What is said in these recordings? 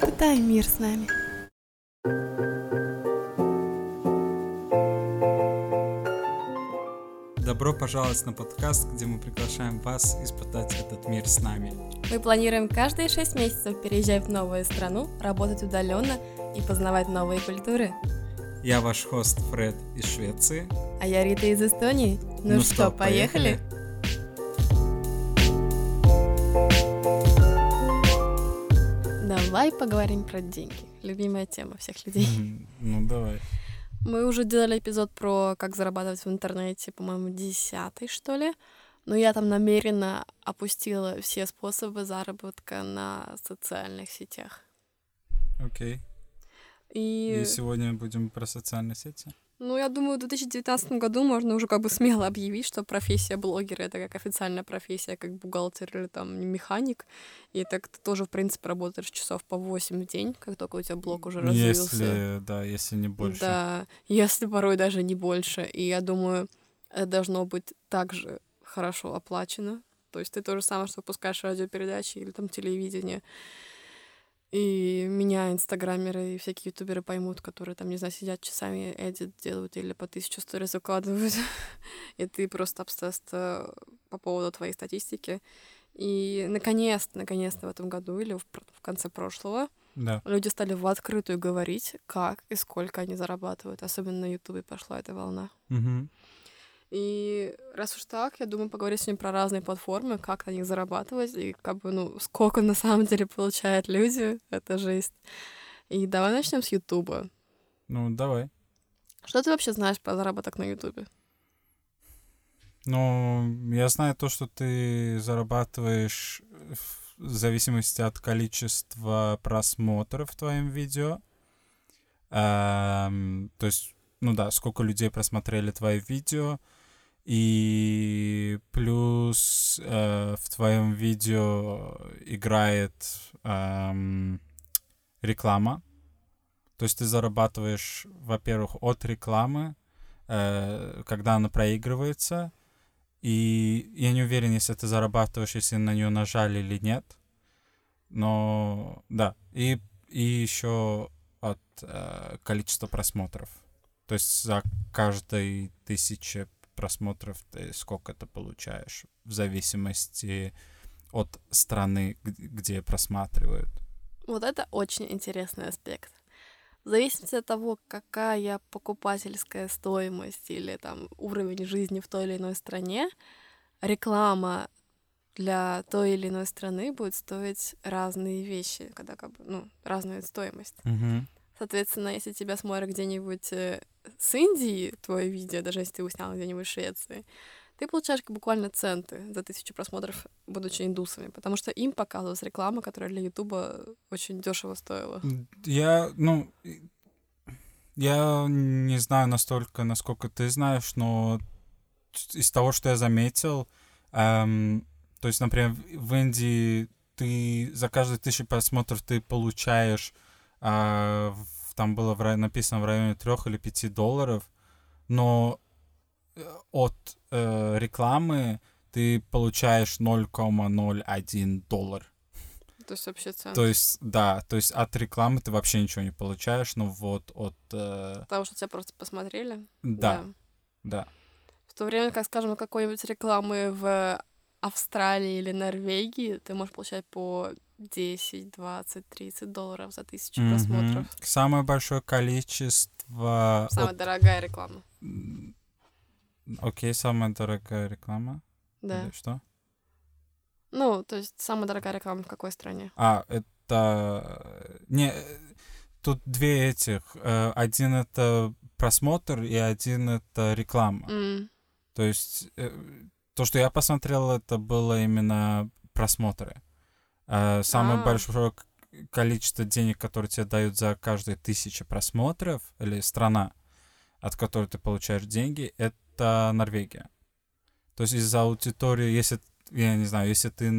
Испытай мир с нами. Добро пожаловать на подкаст, где мы приглашаем вас испытать этот мир с нами. Мы планируем каждые шесть месяцев переезжать в новую страну, работать удаленно и познавать новые культуры. Я ваш хост Фред из Швеции. А я Рита из Эстонии. Ну, ну что, что, поехали? Давай поговорим про деньги. Любимая тема всех людей. Ну, давай. Мы уже делали эпизод про как зарабатывать в интернете, по-моему, десятый, что ли. Но я там намеренно опустила все способы заработка на социальных сетях. Окей. Okay. И... И сегодня будем про социальные сети. Ну, я думаю, в 2019 году можно уже как бы смело объявить, что профессия блогера — это как официальная профессия, как бухгалтер или там механик. И так ты тоже, в принципе, работаешь часов по 8 в день, как только у тебя блог уже развился. Если, да, если не больше. Да, если порой даже не больше. И я думаю, это должно быть также хорошо оплачено. То есть ты то же самое, что выпускаешь радиопередачи или там телевидение. И меня инстаграмеры и всякие ютуберы поймут, которые там, не знаю, сидят часами, эдит делают или по тысячу сториз выкладывают. и ты просто обсесст э, по поводу твоей статистики. И наконец-то, наконец-то в этом году или в, в конце прошлого да. люди стали в открытую говорить, как и сколько они зарабатывают. Особенно на Ютубе пошла эта волна. Угу. И раз уж так, я думаю, поговорить с ним про разные платформы, как на них зарабатывать, и как бы, ну, сколько на самом деле получают люди, это жесть. И давай начнем с Ютуба. Ну, давай. Что ты вообще знаешь про заработок на Ютубе? Ну, я знаю то, что ты зарабатываешь в зависимости от количества просмотров в твоем видео. Эм, то есть, ну да, сколько людей просмотрели твои видео, и плюс э, в твоем видео играет э, реклама. То есть ты зарабатываешь, во-первых, от рекламы, э, когда она проигрывается. И я не уверен, если ты зарабатываешь, если на нее нажали или нет. Но да. И, и еще от э, количества просмотров. То есть за каждой тысячи просмотров ты сколько ты получаешь, в зависимости от страны, где просматривают. Вот это очень интересный аспект. В зависимости от того, какая покупательская стоимость или там уровень жизни в той или иной стране, реклама для той или иной страны будет стоить разные вещи, когда как бы, ну, разную стоимость. Uh-huh. Соответственно, если тебя смотрят где-нибудь э, с Индии, твое видео, даже если ты его снял где-нибудь в Швеции, ты получаешь буквально центы за тысячу просмотров, будучи индусами, потому что им показывалась реклама, которая для Ютуба очень дешево стоила. Я, ну, я не знаю настолько, насколько ты знаешь, но из того, что я заметил, эм, то есть, например, в Индии ты за каждую тысячу просмотров ты получаешь а, там было в, написано в районе 3 или 5 долларов, но э, от э, рекламы ты получаешь 0,01 доллар. То есть вообще цент. То есть, да, то есть от рекламы ты вообще ничего не получаешь, но вот от... Э... Того, что тебя просто посмотрели? Да, да. да. В то время, как, скажем, какой-нибудь рекламы в Австралии или Норвегии ты можешь получать по 10, 20, 30 долларов за тысячу mm-hmm. просмотров. Самое большое количество... Самая от... дорогая реклама. Окей, okay, самая дорогая реклама? Да. Или что? Ну, то есть самая дорогая реклама в какой стране? А, это... Не, тут две этих. Э, один это просмотр, и один это реклама. Mm. То есть э, то, что я посмотрел, это было именно просмотры. А, самое А-а-а. большое количество денег, которые тебе дают за каждые тысячи просмотров, или страна, от которой ты получаешь деньги, это Норвегия. То есть из-за аудитории, если, я не знаю, если ты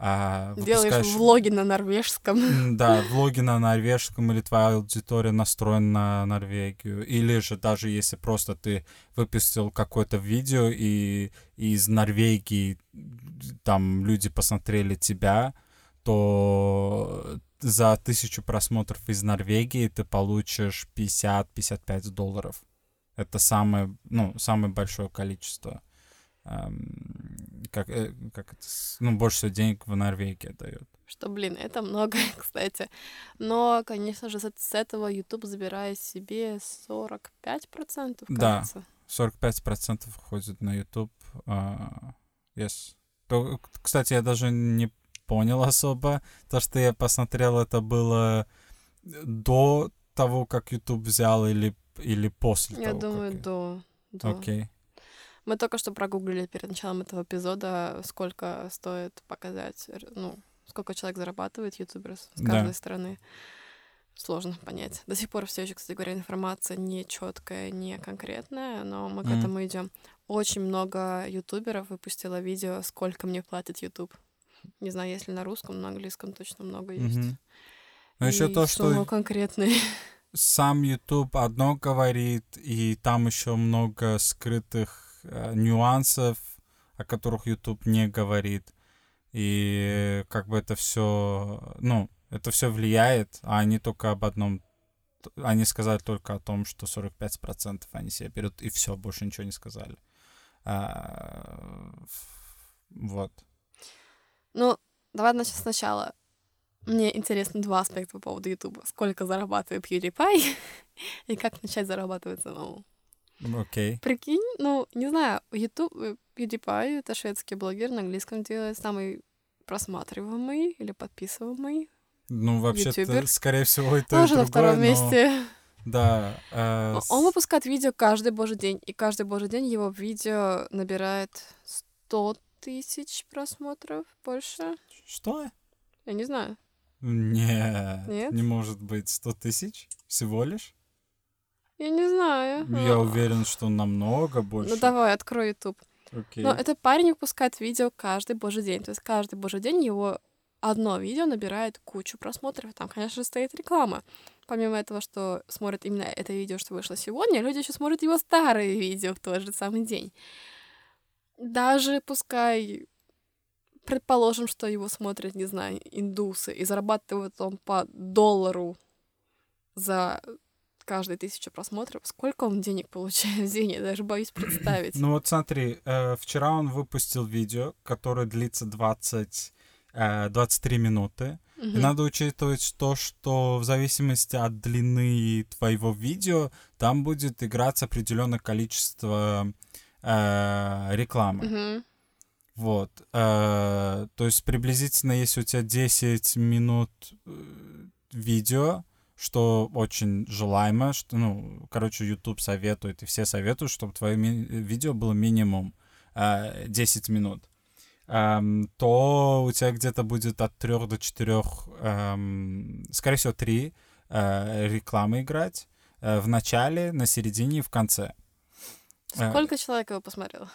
а, Делаешь влоги на норвежском. Да, влоги на норвежском, или твоя аудитория настроена на Норвегию. Или же даже если просто ты выпустил какое-то видео, и, и из Норвегии там люди посмотрели тебя, то за тысячу просмотров из Норвегии ты получишь 50-55 долларов. Это самое, ну, самое большое количество. Как, э, как это, ну, больше всего денег в Норвегии дает. Что, блин, это много, кстати. Но, конечно же, с этого YouTube забирает себе 45%, кажется. Да, 45% входит на YouTube. Uh, yes. То, кстати, я даже не понял особо. То, что я посмотрел, это было до того, как YouTube взял или, или после я того? Я думаю, как... до. до. Окей. Okay. Мы только что прогуглили перед началом этого эпизода, сколько стоит показать, ну, сколько человек зарабатывает ютубер с каждой да. стороны. Сложно понять. До сих пор все еще, кстати говоря, информация не четкая, не конкретная, но мы mm. к этому идем. Очень много ютуберов выпустило видео, сколько мне платит YouTube. Не знаю, если на русском, на английском точно много есть. Mm-hmm. Но еще то, что конкретные. Сам YouTube одно говорит, и там еще много скрытых нюансов, о которых YouTube не говорит. И как бы это все, ну, это все влияет, а они только об одном они сказали только о том, что 45% они себе берут, и все, больше ничего не сказали. А, вот. Ну, давай начнем сначала. Мне интересно два аспекта по поводу Ютуба. Сколько зарабатывает PewDiePie и как начать зарабатывать самому. Окей. Okay. Прикинь, ну, не знаю, YouTube, э, PewDiePie — это шведский блогер, на английском делает самый просматриваемый или подписываемый Ну, вообще-то, скорее всего, это Тоже на втором но... месте. Да. Э, Он выпускает видео каждый божий день, и каждый божий день его видео набирает 100 тысяч просмотров больше. Что? Я не знаю. Нет, Нет? не может быть 100 тысяч всего лишь. Я не знаю. Я уверен, что намного больше. Ну давай, открой YouTube. Okay. Но этот парень выпускает видео каждый божий день. То есть каждый божий день его одно видео набирает кучу просмотров. Там, конечно стоит реклама. Помимо этого, что смотрят именно это видео, что вышло сегодня, люди еще смотрят его старые видео в тот же самый день. Даже пускай предположим, что его смотрят, не знаю, индусы, и зарабатывают он по доллару за каждые тысячу просмотров. Сколько он денег получает в день? Я даже боюсь представить. Ну вот смотри, э, вчера он выпустил видео, которое длится 20, э, 23 минуты. Угу. И надо учитывать то, что в зависимости от длины твоего видео там будет играться определенное количество э, рекламы. Угу. Вот. Э, то есть приблизительно, если у тебя 10 минут э, видео, что очень желаемо, что, ну, короче, YouTube советует, и все советуют, чтобы твое видео было минимум э, 10 минут, эм, то у тебя где-то будет от 3 до 4, эм, скорее всего, 3 э, рекламы играть э, в начале, на середине и в конце. Э, Сколько э, человек его посмотрело?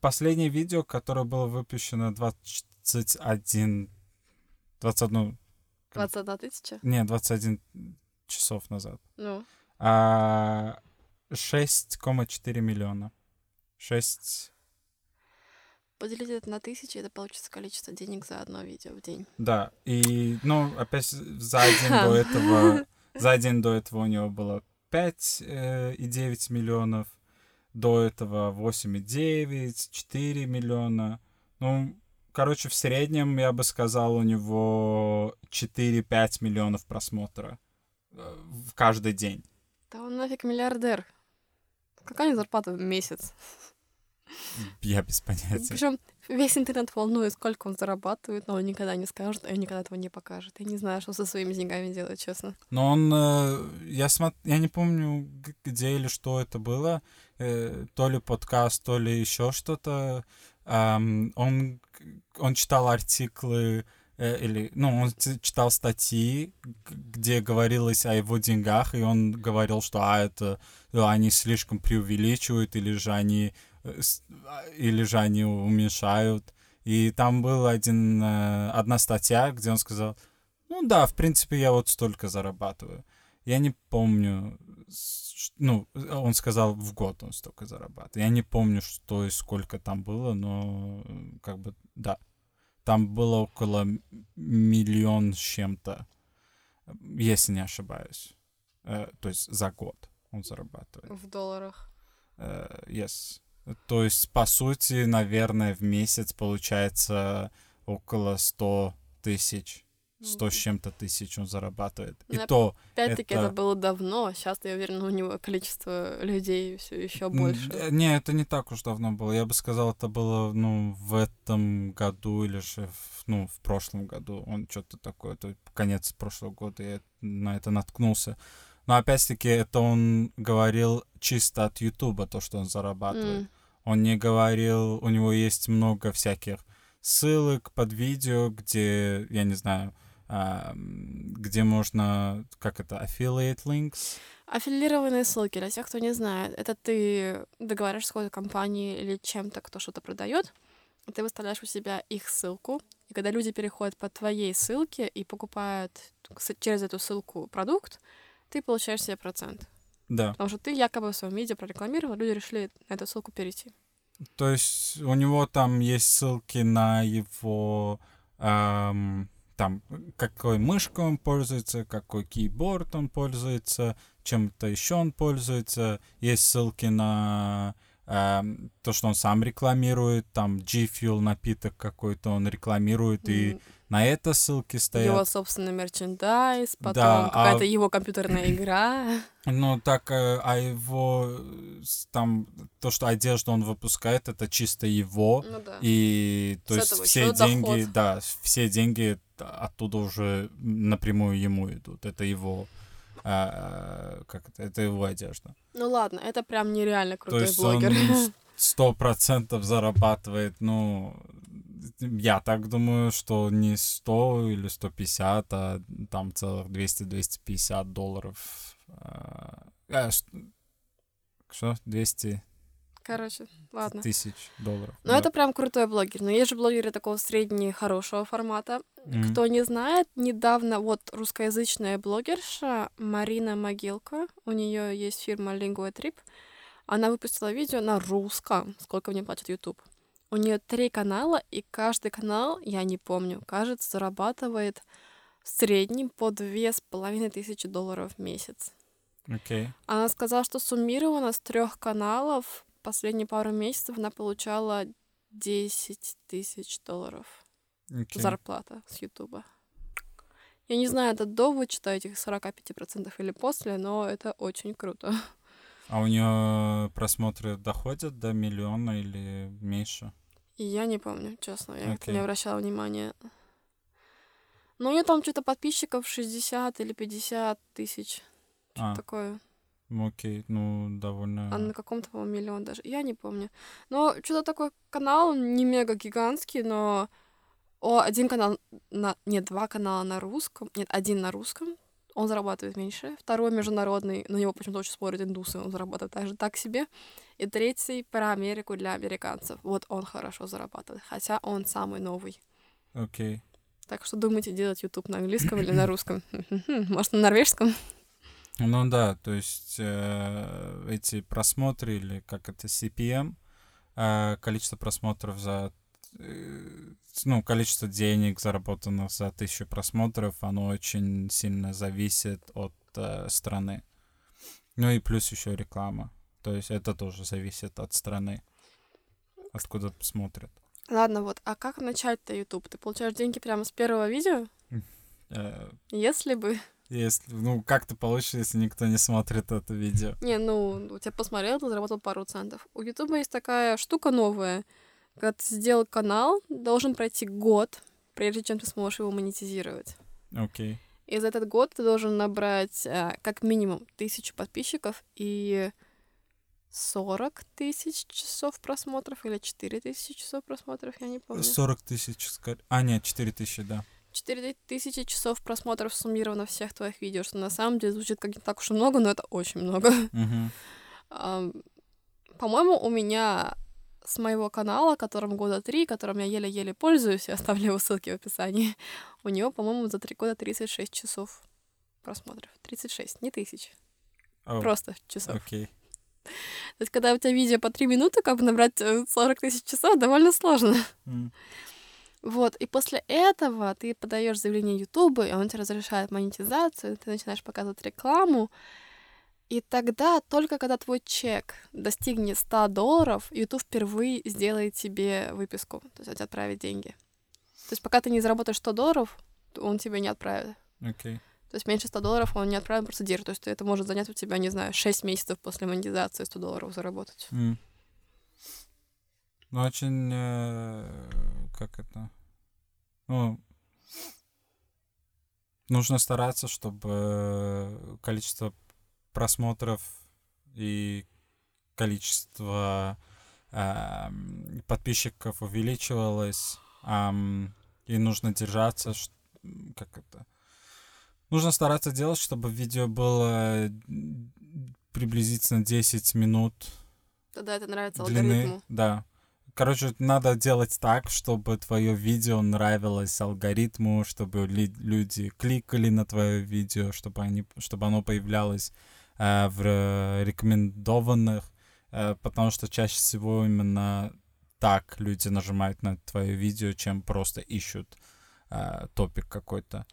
Последнее видео, которое было выпущено 21... 21... 21 тысяча? Не, 21 часов назад. Ну. А, 6,4 миллиона. 6... Поделить это на тысячи, это получится количество денег за одно видео в день. Да, и, ну, опять за день до этого, за день до этого у него было 5,9 э, миллионов, до этого 8,9, 4 миллиона. Ну, короче, в среднем, я бы сказал, у него 4-5 миллионов просмотра в каждый день. Да он нафиг миллиардер. Какая у него зарплата в месяц? Я без понятия. Причем весь интернет волнует, сколько он зарабатывает, но он никогда не скажет, и он никогда этого не покажет. Я не знаю, что со своими деньгами делать, честно. Но он, э, я смотр, я не помню, где или что это было, э, то ли подкаст, то ли еще что-то. он, он читал артиклы или, ну, он читал статьи, где говорилось о его деньгах, и он говорил, что а, это э, они слишком преувеличивают, или же они, э, а, или же они уменьшают. И там была один, одна статья, где он сказал, ну да, в принципе, я вот столько зарабатываю. Я не помню, ну, он сказал, в год он столько зарабатывает. Я не помню, что и сколько там было, но как бы, да. Там было около миллион с чем-то, если не ошибаюсь. Э, то есть за год он зарабатывает. В долларах. Э, yes. То есть, по сути, наверное, в месяц получается около 100 тысяч. 100 с чем-то тысяч он зарабатывает. И Ну, то Опять-таки, это... это- было давно. Сейчас, я уверена, у него количество людей все еще больше. э, Не, это не так уж давно было. Я бы сказал, это было, ну, в этом году или же, в, ну, в прошлом году. Он что-то такое, то есть конец прошлого года я на это наткнулся. Но опять-таки, это он говорил чисто от Ютуба, то, что он зарабатывает. М. Он не говорил, у него есть много всяких ссылок под видео, где, я не знаю, а, где можно, как это, affiliate links? Аффилированные ссылки, для тех, кто не знает, это ты договариваешься с какой-то компанией или чем-то, кто что-то продает, ты выставляешь у себя их ссылку, и когда люди переходят по твоей ссылке и покупают через эту ссылку продукт, ты получаешь себе процент. Да. Потому что ты якобы в своем видео прорекламировал, люди решили на эту ссылку перейти. То есть у него там есть ссылки на его ам, там какой мышкой он пользуется, какой кейборд он пользуется, чем-то еще он пользуется. Есть ссылки на ам, то, что он сам рекламирует, там G Fuel напиток какой-то он рекламирует, и М, на это ссылки стоят. Его собственный мерчендайз, потом Да, а- какая-то его компьютерная игра. Ну, так, э, а его, э, там, то, что одежду он выпускает, это чисто его. Ну да. И то С есть все деньги, доход. да, все деньги оттуда уже напрямую ему идут. Это его, а, как это, это его одежда. Ну ладно, это прям нереально То крутой есть блогер. он сто процентов зарабатывает, ну, я так думаю, что не 100 или 150, а там целых 200-250 долларов. а, ш- что? 200 Короче, ладно. тысяч долларов. Ну, это прям крутой блогер. Но есть же блогеры такого средне хорошего формата. Мгм. Кто не знает, недавно вот русскоязычная блогерша Марина Могилка, у нее есть фирма Lingua Trip, она выпустила видео на русском, сколько мне платит YouTube. У нее три канала, и каждый канал, я не помню, кажется, зарабатывает в среднем по две с половиной тысячи долларов в месяц. Окей. Она сказала, что суммированно с трех каналов последние пару месяцев она получала 10 тысяч долларов окей. зарплата с Ютуба. Я не знаю, это до вычета этих 45% или после, но это очень круто. А у нее просмотры доходят до миллиона или меньше? Я не помню, честно, я как-то не обращала внимания. Но у нее там что-то подписчиков 60 или 50 тысяч. Что-то А. такое. Ну, Окей, ну, довольно... А на каком-то, по-моему, миллион даже. Я не помню. Но что-то такой канал, не мега гигантский, но о, один канал на... Нет, два канала на русском. Нет, один на русском. Он зарабатывает меньше. Второй международный, на него почему-то очень спорят индусы, он зарабатывает также так себе. И третий про Америку для американцев. Вот он хорошо зарабатывает, хотя он самый новый. Окей. Так что думайте делать YouTube на английском или на русском? Может, на норвежском? Ну да, то есть э, эти просмотры, или как это, CPM, э, количество просмотров за... э, ну, количество денег, заработанных за тысячу просмотров, оно очень сильно зависит от э, страны. Ну и плюс еще реклама. То есть это тоже зависит от страны, откуда смотрят. Ладно, вот, а как начать-то YouTube? Ты получаешь деньги прямо с первого видео? Э, Если бы... Если, ну, как то получится, если никто не смотрит это видео? Не, ну, у тебя посмотрел, ты заработал пару центов. У Ютуба есть такая штука новая. Когда ты сделал канал, должен пройти год, прежде чем ты сможешь его монетизировать. Окей. И за этот год ты должен набрать э, как минимум тысячу подписчиков и 40 тысяч часов просмотров или 4 тысячи часов просмотров, я не помню. 40 тысяч. А, нет, 4 тысячи, да. 4 тысячи часов просмотров суммировано всех твоих видео, что на самом деле звучит как не так уж и много, но это очень много. Мгм. Ам, По-моему, у меня с моего канала, которым года три, которым я еле-еле пользуюсь, я оставлю его ссылки в описании, у него, по-моему, за три года 36 часов просмотров. 36, не тысяч, О, просто часов. Окей. То есть, когда у тебя видео по три минуты, как бы набрать э, 40 тысяч часов, довольно сложно. М. Вот, и после этого ты подаешь заявление Ютубу, и он тебе разрешает монетизацию, ты начинаешь показывать рекламу, и тогда, только когда твой чек достигнет 100 долларов, YouTube впервые сделает тебе выписку, то есть отправит деньги. То есть пока ты не заработаешь 100 долларов, он тебе не отправит. Окей. То есть меньше 100 долларов он не отправит, просто держит. То есть это может занять у тебя, не знаю, 6 месяцев после монетизации 100 долларов заработать. М. Ну, очень... э, как это? Ну, нужно стараться, чтобы количество просмотров и количество ам, подписчиков увеличивалось, ам, и нужно держаться, как это? Нужно стараться делать, чтобы видео было приблизительно 10 минут Тогда это нравится длины. алгоритму. Да. Короче, надо делать так, чтобы твое видео нравилось алгоритму, чтобы люди кликали на твое видео, чтобы, они, чтобы оно появлялось э, в ре- рекомендованных, э, потому что чаще всего именно так люди нажимают на твое видео, чем просто ищут э, топик какой-то.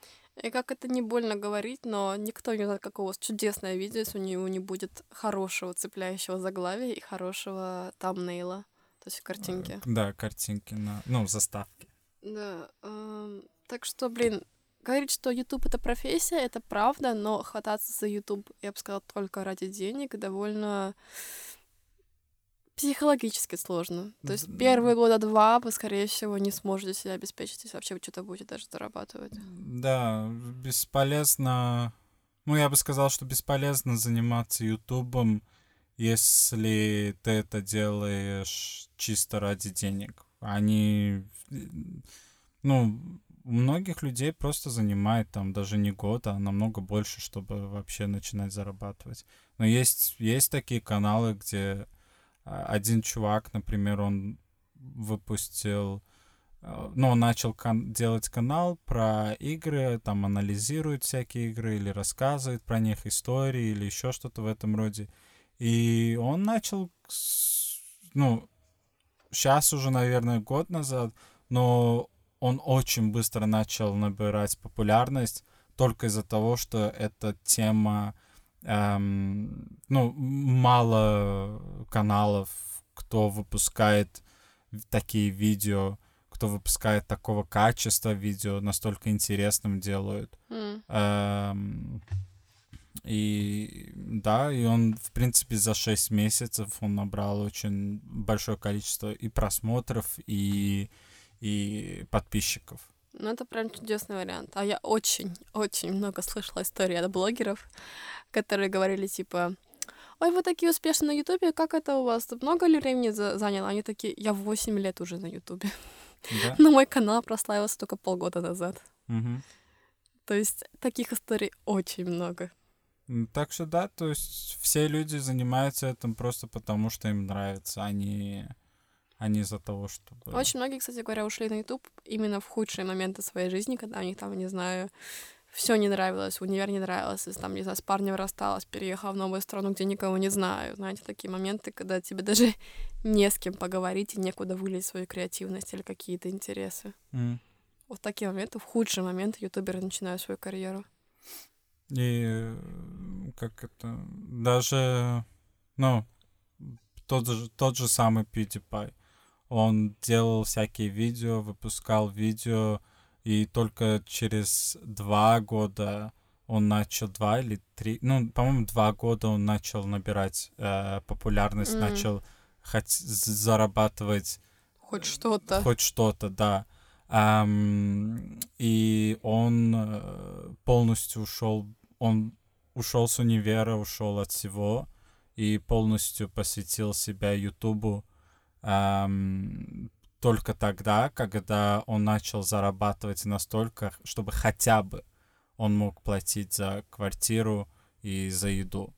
И как это не больно говорить, но никто не знает, какое у вас чудесное видео, если у него не будет хорошего цепляющего заглавия и хорошего тамнейла, то есть картинки. Э, Да, картинки на, ну, заставки. Да, эм, так что, блин, говорить, что YouTube это профессия, это правда, но хвататься за YouTube, я бы сказала, только ради денег довольно психологически сложно. То есть первые года два вы, скорее всего, не сможете себя обеспечить, если вообще вы что-то будете даже зарабатывать. Да, бесполезно. Ну, я бы сказал, что бесполезно заниматься Ютубом, если ты это делаешь чисто ради денег. Они, ну, у многих людей просто занимает там даже не год, а намного больше, чтобы вообще начинать зарабатывать. Но есть, есть такие каналы, где а, один чувак, например, он выпустил э, ну, он начал кан- делать канал про игры, там анализирует всякие игры или рассказывает про них истории или еще что-то в этом роде. И он начал, ну, сейчас уже, наверное, год назад, но он очень быстро начал набирать популярность только из-за того, что эта тема, эм, ну, мало каналов, кто выпускает такие видео, кто выпускает такого качества видео, настолько интересным делают. М. Эм, И да, и он, в принципе, за 6 месяцев он набрал очень большое количество и просмотров, и, и подписчиков. Ну, это прям чудесный вариант. А я очень-очень много слышала историй от блогеров, которые говорили, типа, ой, вы такие успешные на Ютубе, как это у вас? Много ли времени за- заняло? Они такие, я 8 лет уже на Ютубе. Да? Но мой канал прославился только полгода назад. Мгм. То есть таких историй очень много. Так что да, то есть все люди занимаются этим просто потому, что им нравится, а не, а не из-за того, чтобы... Очень многие, кстати говоря, ушли на YouTube именно в худшие моменты своей жизни, когда у них там, не знаю, все не нравилось, универ не нравилось, если там, не знаю, с парнем рассталась, переехала в новую страну, где никого не знаю. Знаете, такие моменты, когда тебе даже не с кем поговорить и некуда вылить свою креативность или какие-то интересы. М. Вот такие моменты, в худшие моменты ютуберы начинают свою карьеру. И как это... Даже, ну, тот же, тот же самый PewDiePie. Он делал всякие видео, выпускал видео, и только через два года он начал, два или три, ну, по-моему, два года он начал набирать э, популярность, М. начал хоть зарабатывать Хоть что-то. хоть что-то, да. Ам, и он э, полностью ушел, он ушел с универа, ушел от всего и полностью посвятил себя Ютубу ам, только тогда, когда он начал зарабатывать настолько, чтобы хотя бы он мог платить за квартиру и за еду.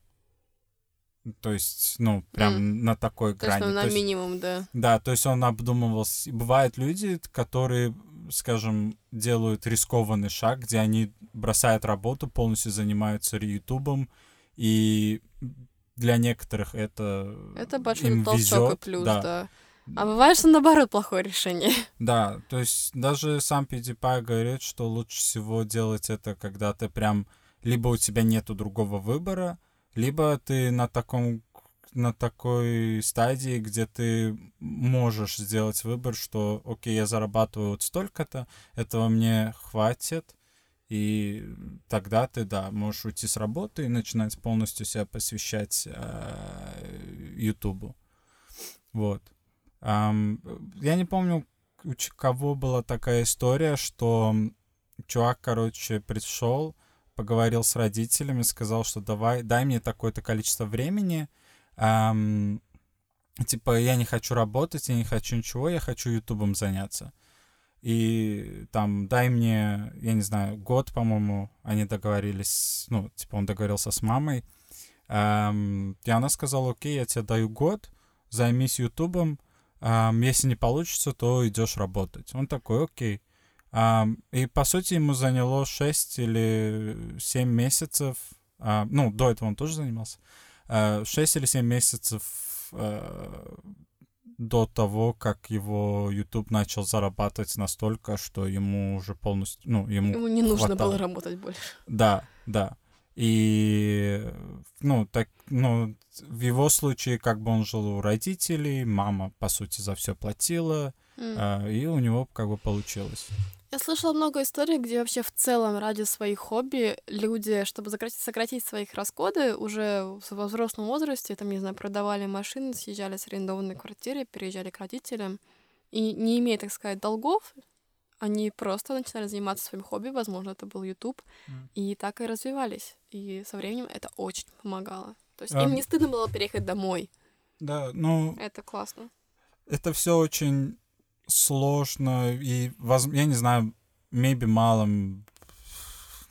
То есть, ну, прям на такой То есть грани. ну, на То есть- минимум, да. да, то есть он обдумывал. Бывают люди, которые, скажем, делают рискованный шаг, где они бросают работу, полностью занимаются ютубом, и для некоторых это Это большой им толчок и везет, плюс, да. да. А бывает, что наоборот плохое решение. Да, то есть даже сам PewDiePie говорит, что лучше всего делать это, когда ты прям либо у тебя нету другого выбора, либо ты на таком на такой стадии, где ты можешь сделать выбор, что, окей, я зарабатываю вот столько-то, этого мне хватит, и тогда ты, да, можешь уйти с работы и начинать полностью себя посвящать э, Ютубу. Вот. Um, я не помню, у кого была такая история, что чувак, короче, пришел, поговорил с родителями, сказал, что давай, дай мне такое-то количество времени, um, типа, я не хочу работать, я не хочу ничего, я хочу ютубом заняться. И там, дай мне, я не знаю, год, по-моему, они договорились, ну, типа, он договорился с мамой, um, и она сказала, окей, я тебе даю год, займись ютубом, Um, если не получится, то идешь работать. Он такой, окей. Um, и, по сути, ему заняло 6 или 7 месяцев. Uh, ну, до этого он тоже занимался. Uh, 6 или 7 месяцев uh, до того, как его YouTube начал зарабатывать настолько, что ему уже полностью... Ну, ему, ему не нужно хватало. было работать больше. Да, да. И, ну, так, ну, в его случае, как бы он жил у родителей, мама, по сути, за все платила, mm. а, и у него как бы получилось. Я слышала много историй, где вообще в целом ради своих хобби люди, чтобы сократить, сократить своих расходы, уже во взрослом возрасте, там, не знаю, продавали машины, съезжали с арендованной квартиры, переезжали к родителям, и не имея, так сказать, долгов, они просто начинали заниматься своим хобби, возможно, это был YouTube, mm. и так и развивались. И со временем это очень помогало. То есть а... им не стыдно было переехать домой. Да, ну... Это классно. Это все очень сложно, и, воз... я не знаю, maybe мало,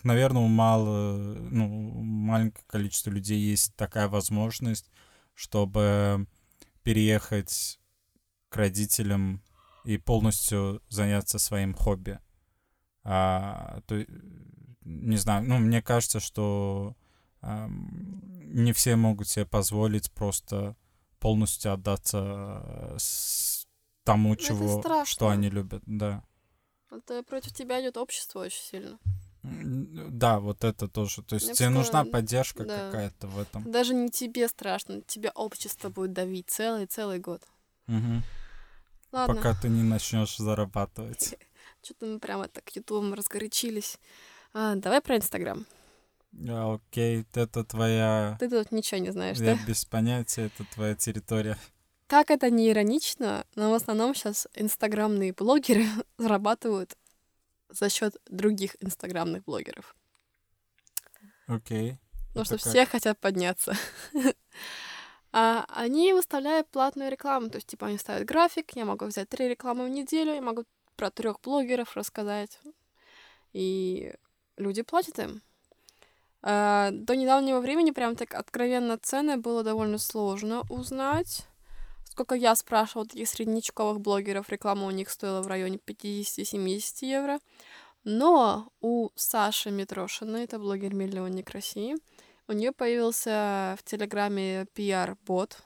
наверное, мало, ну, маленькое количество людей есть такая возможность, чтобы переехать к родителям и полностью заняться своим хобби. А, то, не знаю, ну, мне кажется, что а, не все могут себе позволить просто полностью отдаться тому, Но чего, что они любят, да. Это против тебя идет общество очень сильно. Да, вот это тоже. То есть Я тебе нужна поддержка да. какая-то в этом. Даже не тебе страшно, тебе общество будет давить целый-целый год. Угу. Ладно. Пока ты не начнешь зарабатывать. Что-то мы прямо так ютубом разгорячились. А, давай про Инстаграм. А, окей, это твоя... Ты тут ничего не знаешь, Я да? без понятия, это твоя территория. Как это не иронично, но в основном сейчас инстаграмные блогеры зарабатывают за счет других инстаграмных блогеров. Окей. Потому что как? все хотят подняться. а они выставляют платную рекламу. То есть, типа, они ставят график, я могу взять три рекламы в неделю, я могу про трех блогеров рассказать. И люди платят им. А, до недавнего времени прям так откровенно цены было довольно сложно узнать. Сколько я спрашивала таких среднячковых блогеров, реклама у них стоила в районе 50-70 евро. Но у Саши Митрошиной, это блогер-миллионник России, у нее появился в Телеграме PR-бот,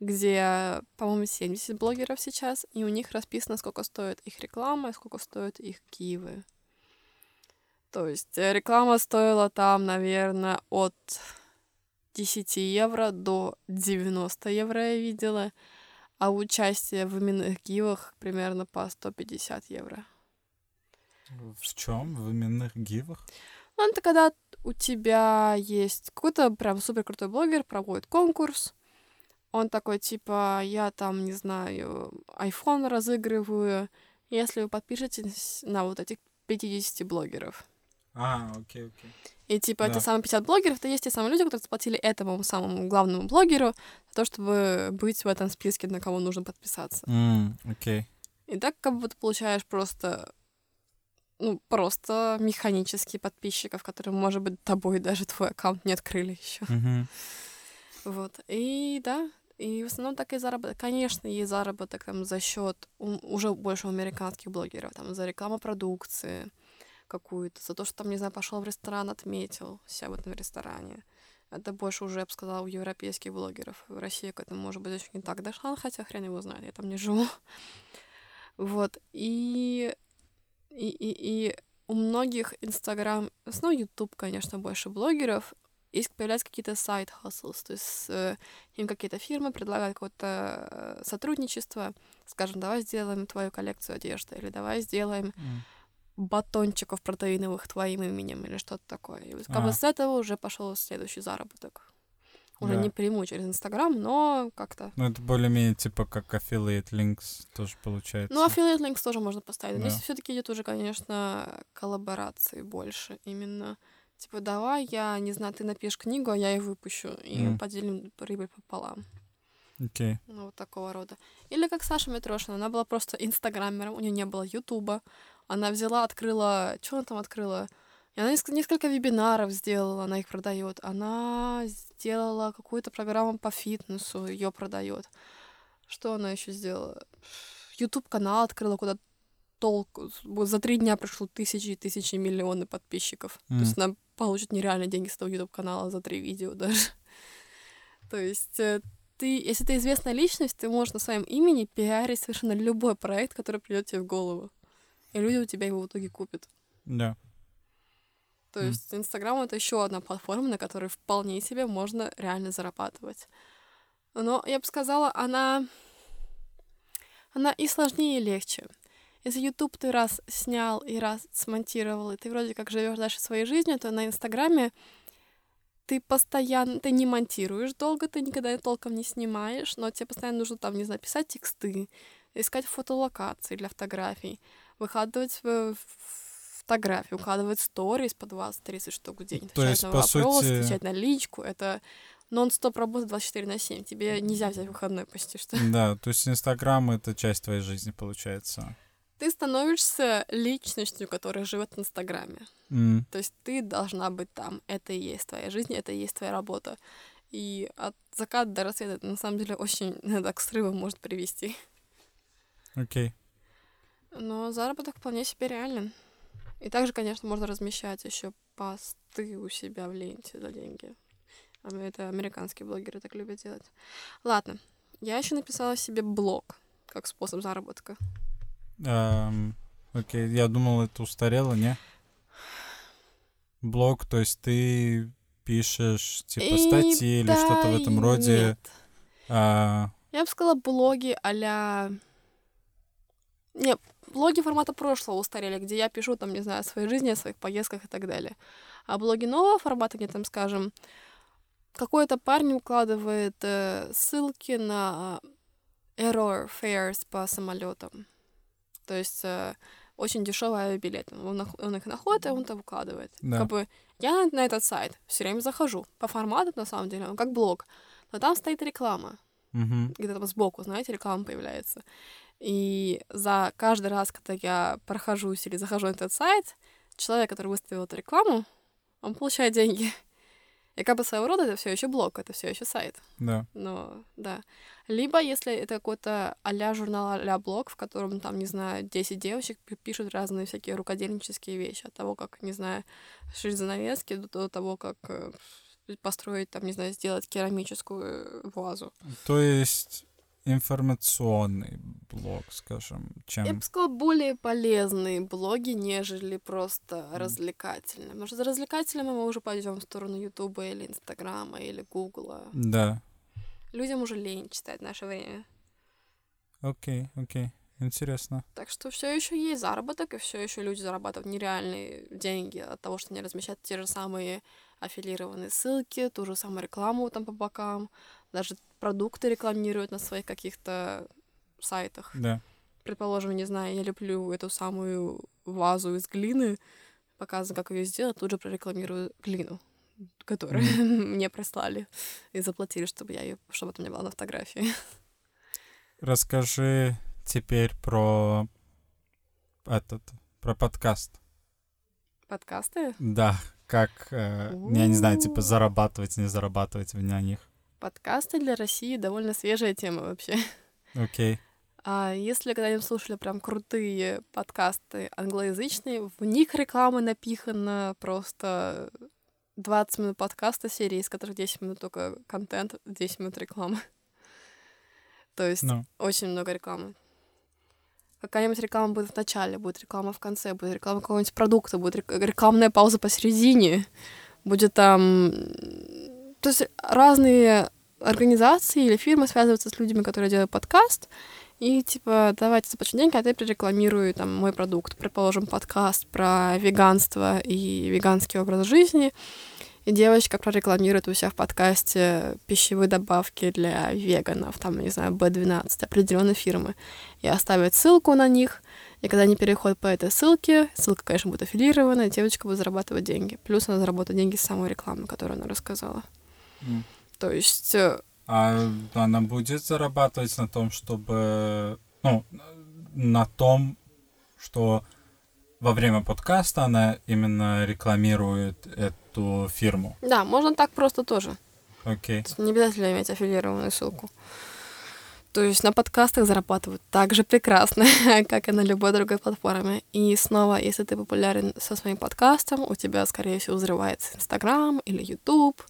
где, по-моему, 70 блогеров сейчас, и у них расписано, сколько стоит их реклама и сколько стоят их киевы. То есть э, реклама стоила там, наверное, от 10 евро до 90 евро я видела, а участие в именных гивах примерно по 150 евро. В чем? В именных гивах? Ну, это когда у тебя есть какой-то прям супер крутой блогер, проводит конкурс. Он такой, типа, я там, не знаю, iPhone разыгрываю, если вы подпишетесь на вот этих 50 блогеров. А, окей, окей. И типа да. это самые 50 блогеров, то есть те самые люди, которые заплатили этому самому главному блогеру за то, чтобы быть в этом списке, на кого нужно подписаться. Mm, okay. И так как бы ты получаешь просто ну, просто механически подписчиков, которые, может быть, тобой даже твой аккаунт не открыли еще. Mm-hmm. Вот. И да, и в основном так и заработок. Конечно, есть заработок там за счет уже больше американских блогеров, там за рекламу продукции какую-то, за то, что там, не знаю, пошел в ресторан, отметил себя в этом ресторане. Это больше уже, я бы сказала, у европейских блогеров. В России к этому, может быть, еще не так дошла, хотя хрен его знает, я там не живу. Вот. И, и, и, и у многих Инстаграм, основном Ютуб, конечно, больше блогеров, есть появляются какие-то сайт hustles, то есть э, им какие-то фирмы предлагают какое-то э, сотрудничество, скажем, давай сделаем твою коллекцию одежды, или давай сделаем mm. Батончиков протеиновых твоим именем, или что-то такое. И вот, как бы с этого уже пошел следующий заработок. Уже да. не прямую через Инстаграм, но как-то. Ну, это более-менее типа как affiliate links тоже получается. Ну, affiliate links тоже можно поставить. Да. Здесь все-таки идет уже, конечно, коллаборации больше именно. Типа, давай я, не знаю, ты напишешь книгу, а я ее выпущу, и mm. поделим прибыль пополам. Okay. Ну, вот такого рода. Или как Саша Митрошина, она была просто инстаграмером, у нее не было ютуба. Она взяла, открыла... Что она там открыла? И она несколько вебинаров сделала, она их продает. Она сделала какую-то программу по фитнесу, ее продает. Что она еще сделала? YouTube канал открыла, куда толк. За три дня пришло тысячи и тысячи миллионы подписчиков. Mm. То есть она получит нереальные деньги с этого YouTube канала за три видео даже. То есть э, ты, если ты известная личность, ты можешь на своем имени пиарить совершенно любой проект, который придет тебе в голову. И люди у тебя его в итоге купят. Да. То mm. есть Инстаграм это еще одна платформа, на которой вполне себе можно реально зарабатывать. Но я бы сказала, она, она и сложнее, и легче. Если YouTube ты раз снял и раз смонтировал, и ты вроде как живешь дальше своей жизнью, то на Инстаграме ты постоянно, ты не монтируешь долго, ты никогда толком не снимаешь, но тебе постоянно нужно там, не знаю, писать тексты, искать фотолокации для фотографий, выкладывать в, фотографии, укладывать сторис по 20-30 штук в день, отвечать на вопросы, сути... отвечать на личку. Это нон-стоп работа 24 на 7. Тебе нельзя взять выходной почти что. Да, то есть Инстаграм — это часть твоей жизни, получается. Ты становишься личностью, которая живет в Инстаграме. Mm. То есть ты должна быть там. Это и есть твоя жизнь, это и есть твоя работа. И от заката до рассвета это на самом деле очень иногда к может привести. Окей. Okay. Но заработок вполне себе реален. И также, конечно, можно размещать еще посты у себя в ленте за деньги. Это американские блогеры так любят делать. Ладно, я еще написала себе блог как способ заработка. Эм, окей, я думал, это устарело, не? Блог, то есть ты пишешь типа И статьи да, или что-то в этом роде. Нет. А... Я бы сказала блоги а-ля... Не, блоги формата прошлого устарели, где я пишу, там, не знаю, о своей жизни, о своих поездках и так далее. А блоги нового формата, где там, скажем, какой-то парень укладывает э, ссылки на error fares по самолетам. То есть э, очень дешевые авиабилеты. Он, он их находит, и он там укладывает. Да. Как бы я на этот сайт все время захожу. По формату, на самом деле, он как блог. Но там стоит реклама. Угу. Где-то там сбоку, знаете, реклама появляется. И за каждый раз, когда я прохожусь или захожу на этот сайт, человек, который выставил эту рекламу, он получает деньги. И как бы своего рода это все еще блог, это все еще сайт. Да. Но, да. Либо, если это какой-то а-ля журнал, а-ля блог, в котором, там, не знаю, 10 девочек пишут разные всякие рукодельнические вещи. От того, как, не знаю, шить занавески, до того, как э, построить, там, не знаю, сделать керамическую вазу. То есть информационный блог, скажем, чем... Я бы сказала, более полезные блоги, нежели просто развлекательные. Потому что за развлекательными мы уже пойдем в сторону Ютуба или Инстаграма или Гугла. Да. Людям уже лень читать в наше время. Окей, окей. Интересно. Так что все еще есть заработок, и все еще люди зарабатывают нереальные деньги от того, что они размещают те же самые аффилированные ссылки, ту же самую рекламу там по бокам, даже продукты рекламируют на своих каких-то сайтах. Да. Предположим, не знаю, я люблю эту самую вазу из глины, показываю, как ее сделать, тут же прорекламирую глину, которую mm. мне прислали и заплатили, чтобы я ее, чтобы это у меня была на фотографии. Расскажи теперь про этот, про подкаст. Подкасты? Да, как, э, я не знаю, типа зарабатывать, не зарабатывать на них. Подкасты для России довольно свежая тема вообще. Окей. Okay. А если когда-нибудь слушали прям крутые подкасты англоязычные, в них реклама напихана просто 20 минут подкаста серии, из которых 10 минут только контент, 10 минут рекламы. То есть Ну. очень много рекламы. Какая-нибудь реклама будет в начале, будет реклама в конце, будет реклама какого-нибудь продукта, будет рек- рекламная пауза посередине, будет там... То есть разные организации или фирмы связываются с людьми, которые делают подкаст, и типа, давайте заплачу деньги, а ты прорекламируй там мой продукт. Предположим, подкаст про веганство и веганский образ жизни. И девочка прорекламирует у себя в подкасте пищевые добавки для веганов, там, не знаю, B12 определенной фирмы. И оставит ссылку на них. И когда они переходят по этой ссылке, ссылка, конечно, будет аффилирована, и девочка будет зарабатывать деньги. Плюс она заработает деньги с самой рекламы, которую она рассказала. М. То есть э, А она будет зарабатывать на том, чтобы... Ну, на том, что во время подкаста она именно рекламирует эту фирму. Да, можно так просто тоже. Окей. Есть не обязательно иметь аффилированную ссылку. То есть на подкастах зарабатывают так же прекрасно, как и на любой другой платформе. И снова, если ты популярен со своим подкастом, у тебя, скорее всего, взрывается Инстаграм или Ютуб.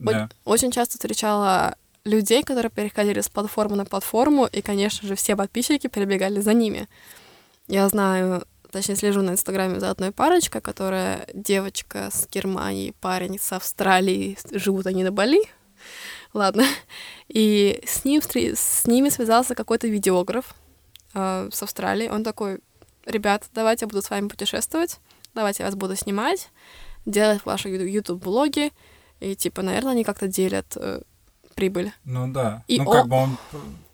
Да. Очень часто встречала людей, которые переходили с платформы на платформу, и, конечно же, все подписчики перебегали за ними. Я знаю, точнее, слежу на Инстаграме за одной парочкой, которая девочка с Германии, парень с Австралии, живут они на Бали. Ладно. И с, ним, с ними связался какой-то видеограф э, с Австралии. Он такой, ребят, давайте я буду с вами путешествовать, давайте я вас буду снимать, делать ваши YouTube-блоги, и, типа, наверное, они как-то делят э, прибыль. Ну да. И ну, о- как бы он...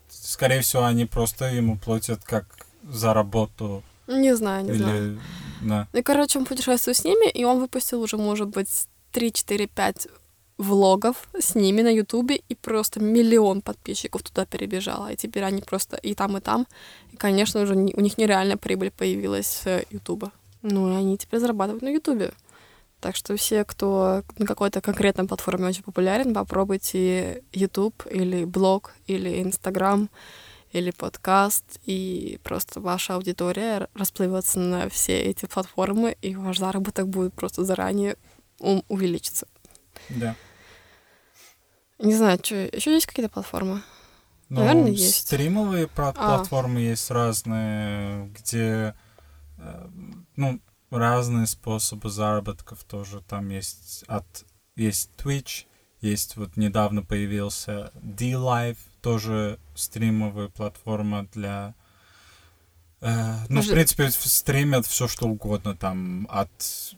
Скорее всего, они просто ему платят как за работу. Не знаю, не или... знаю. Да. Ну, и, короче, он путешествует с ними, и он выпустил уже, может быть, 3, 4, 5 влогов с ними на Ютубе, и просто миллион подписчиков туда перебежало. И теперь они просто и там, и там. И, конечно, уже у них нереальная прибыль появилась с Ютуба. Ну, и они теперь зарабатывают на Ютубе. Так что все, кто на какой-то конкретной платформе очень популярен, попробуйте YouTube или блог, или Инстаграм, или подкаст, и просто ваша аудитория расплывется на все эти платформы, и ваш заработок будет просто заранее ум- увеличиться. Да. Не знаю, что еще есть какие-то платформы? Ну, Наверное, есть. Стримовые А. платформы есть разные, где э, ну, разные способы заработков тоже. Там есть от есть Twitch, есть вот недавно появился D-Live, тоже стримовая платформа для э, ну, в Может- принципе, ф- стримят все что угодно там, от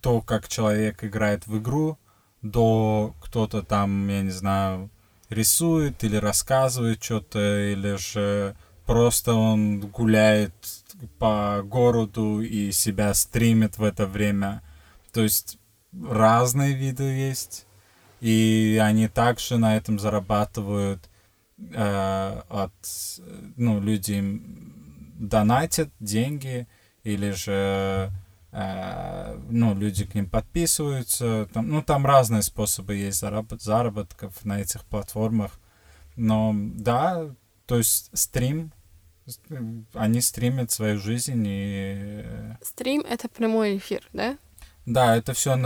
то, как человек играет в игру, до кто-то там, я не знаю, рисует или рассказывает что-то, или же просто он гуляет по городу и себя стримит в это время. То есть разные виды есть, и они также на этом зарабатывают э, от, ну, люди им донатят деньги, или же э, ну, люди к ним подписываются. Там, ну, там разные способы есть заработ- заработков на этих платформах. Но да, то есть стрим, они стримят свою жизнь и... э, Стрим — это прямой эфир, да? Да, это все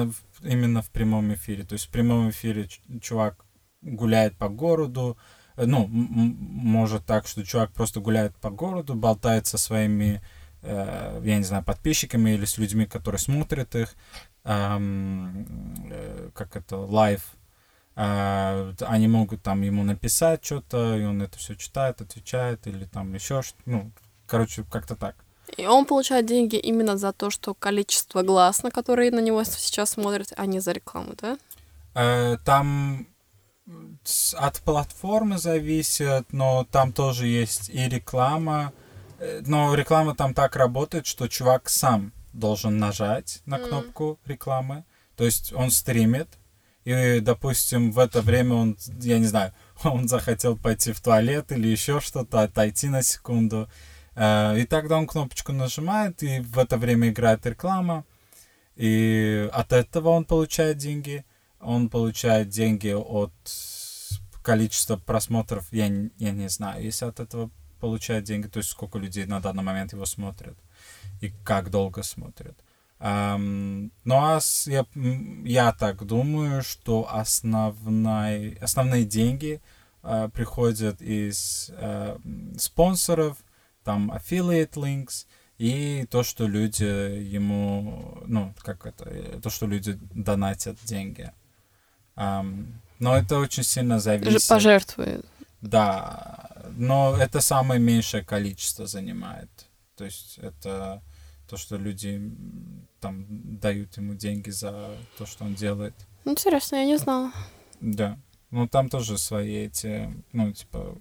именно в прямом эфире. То есть в прямом эфире чувак гуляет по городу, э, ну, может так, что чувак просто гуляет по городу, болтает со своими, э, я не знаю, подписчиками или с людьми, которые смотрят их, ам, э, как это, live. А, они могут там ему написать что-то, и он это все читает, отвечает, или там еще что ну, короче, как-то так. И он получает деньги именно за то, что количество глаз, на которые на него сейчас смотрят, а не за рекламу, да? Э, Там от платформы зависит, но там тоже есть и реклама. Э, Но реклама там так работает, что чувак сам должен нажать на кнопку рекламы. То есть он стримит, и, допустим, в это время он, я не знаю, он захотел пойти в туалет или еще что-то, отойти на секунду. Э, И тогда он кнопочку нажимает, и в это время играет реклама. И от этого он получает деньги. Он получает деньги от количества просмотров. Я, я не знаю, если от этого получает деньги, то есть сколько людей на данный момент его смотрят и как долго смотрят. Um, ну а с, я, я так думаю, что основной, основные деньги uh, приходят из uh, спонсоров, там affiliate links и то, что люди ему, ну, как это, то, что люди донатят деньги. Um, но это очень сильно зависит. Пожертвуют. Да, но это самое меньшее количество занимает. То есть это то, что люди там дают ему деньги за то, что он делает. Интересно, я не знала. Да. Ну, там тоже свои эти, ну, типа,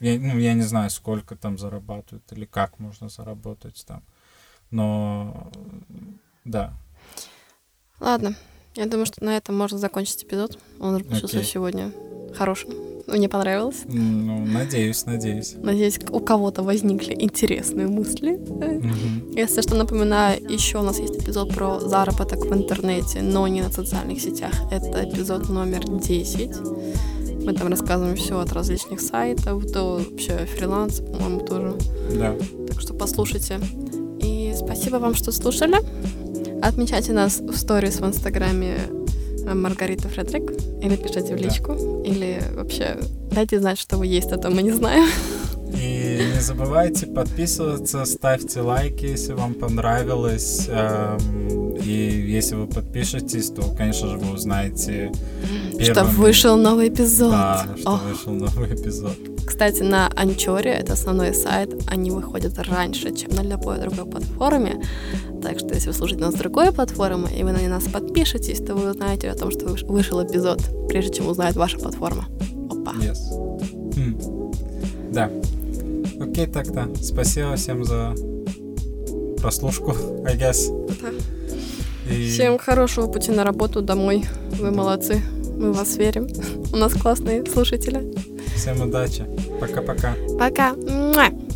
я, ну, я не знаю, сколько там зарабатывают или как можно заработать там. Но, да. Ладно, я думаю, что на этом можно закончить эпизод. Он получился okay. сегодня хорошим. Мне понравилось. Ну, надеюсь, надеюсь. Надеюсь, у кого-то возникли интересные мысли. Угу. Если что, напоминаю, еще у нас есть эпизод про заработок в интернете, но не на социальных сетях. Это эпизод номер 10. Мы там рассказываем все от различных сайтов до вообще фриланса, по-моему, тоже. Да. Так что послушайте. И спасибо вам, что слушали. Отмечайте нас в сторис в Инстаграме Маргарита Фредрик, или пишите в личку, да. или вообще дайте знать, что вы есть, а то мы не знаем. И не забывайте подписываться, ставьте лайки, если вам понравилось. Эм, и если вы подпишетесь, то, конечно же, вы узнаете первым... Что вышел новый эпизод. Да, что Ох. вышел новый эпизод. Кстати, на Анчоре, это основной сайт, они выходят раньше, чем на любой другой платформе. Так что, если вы слушаете нас с другой платформы, и вы на нас подпишетесь, то вы узнаете о том, что вышел эпизод, прежде чем узнает ваша платформа. Опа. Yes. Хм. Да. Окей, так-то. Спасибо всем за прослушку, I guess. Да. И... Всем хорошего пути на работу, домой. Вы молодцы. Мы вас верим. У нас классные слушатели. Всем удачи. Пока-пока. Пока. -пока. Пока.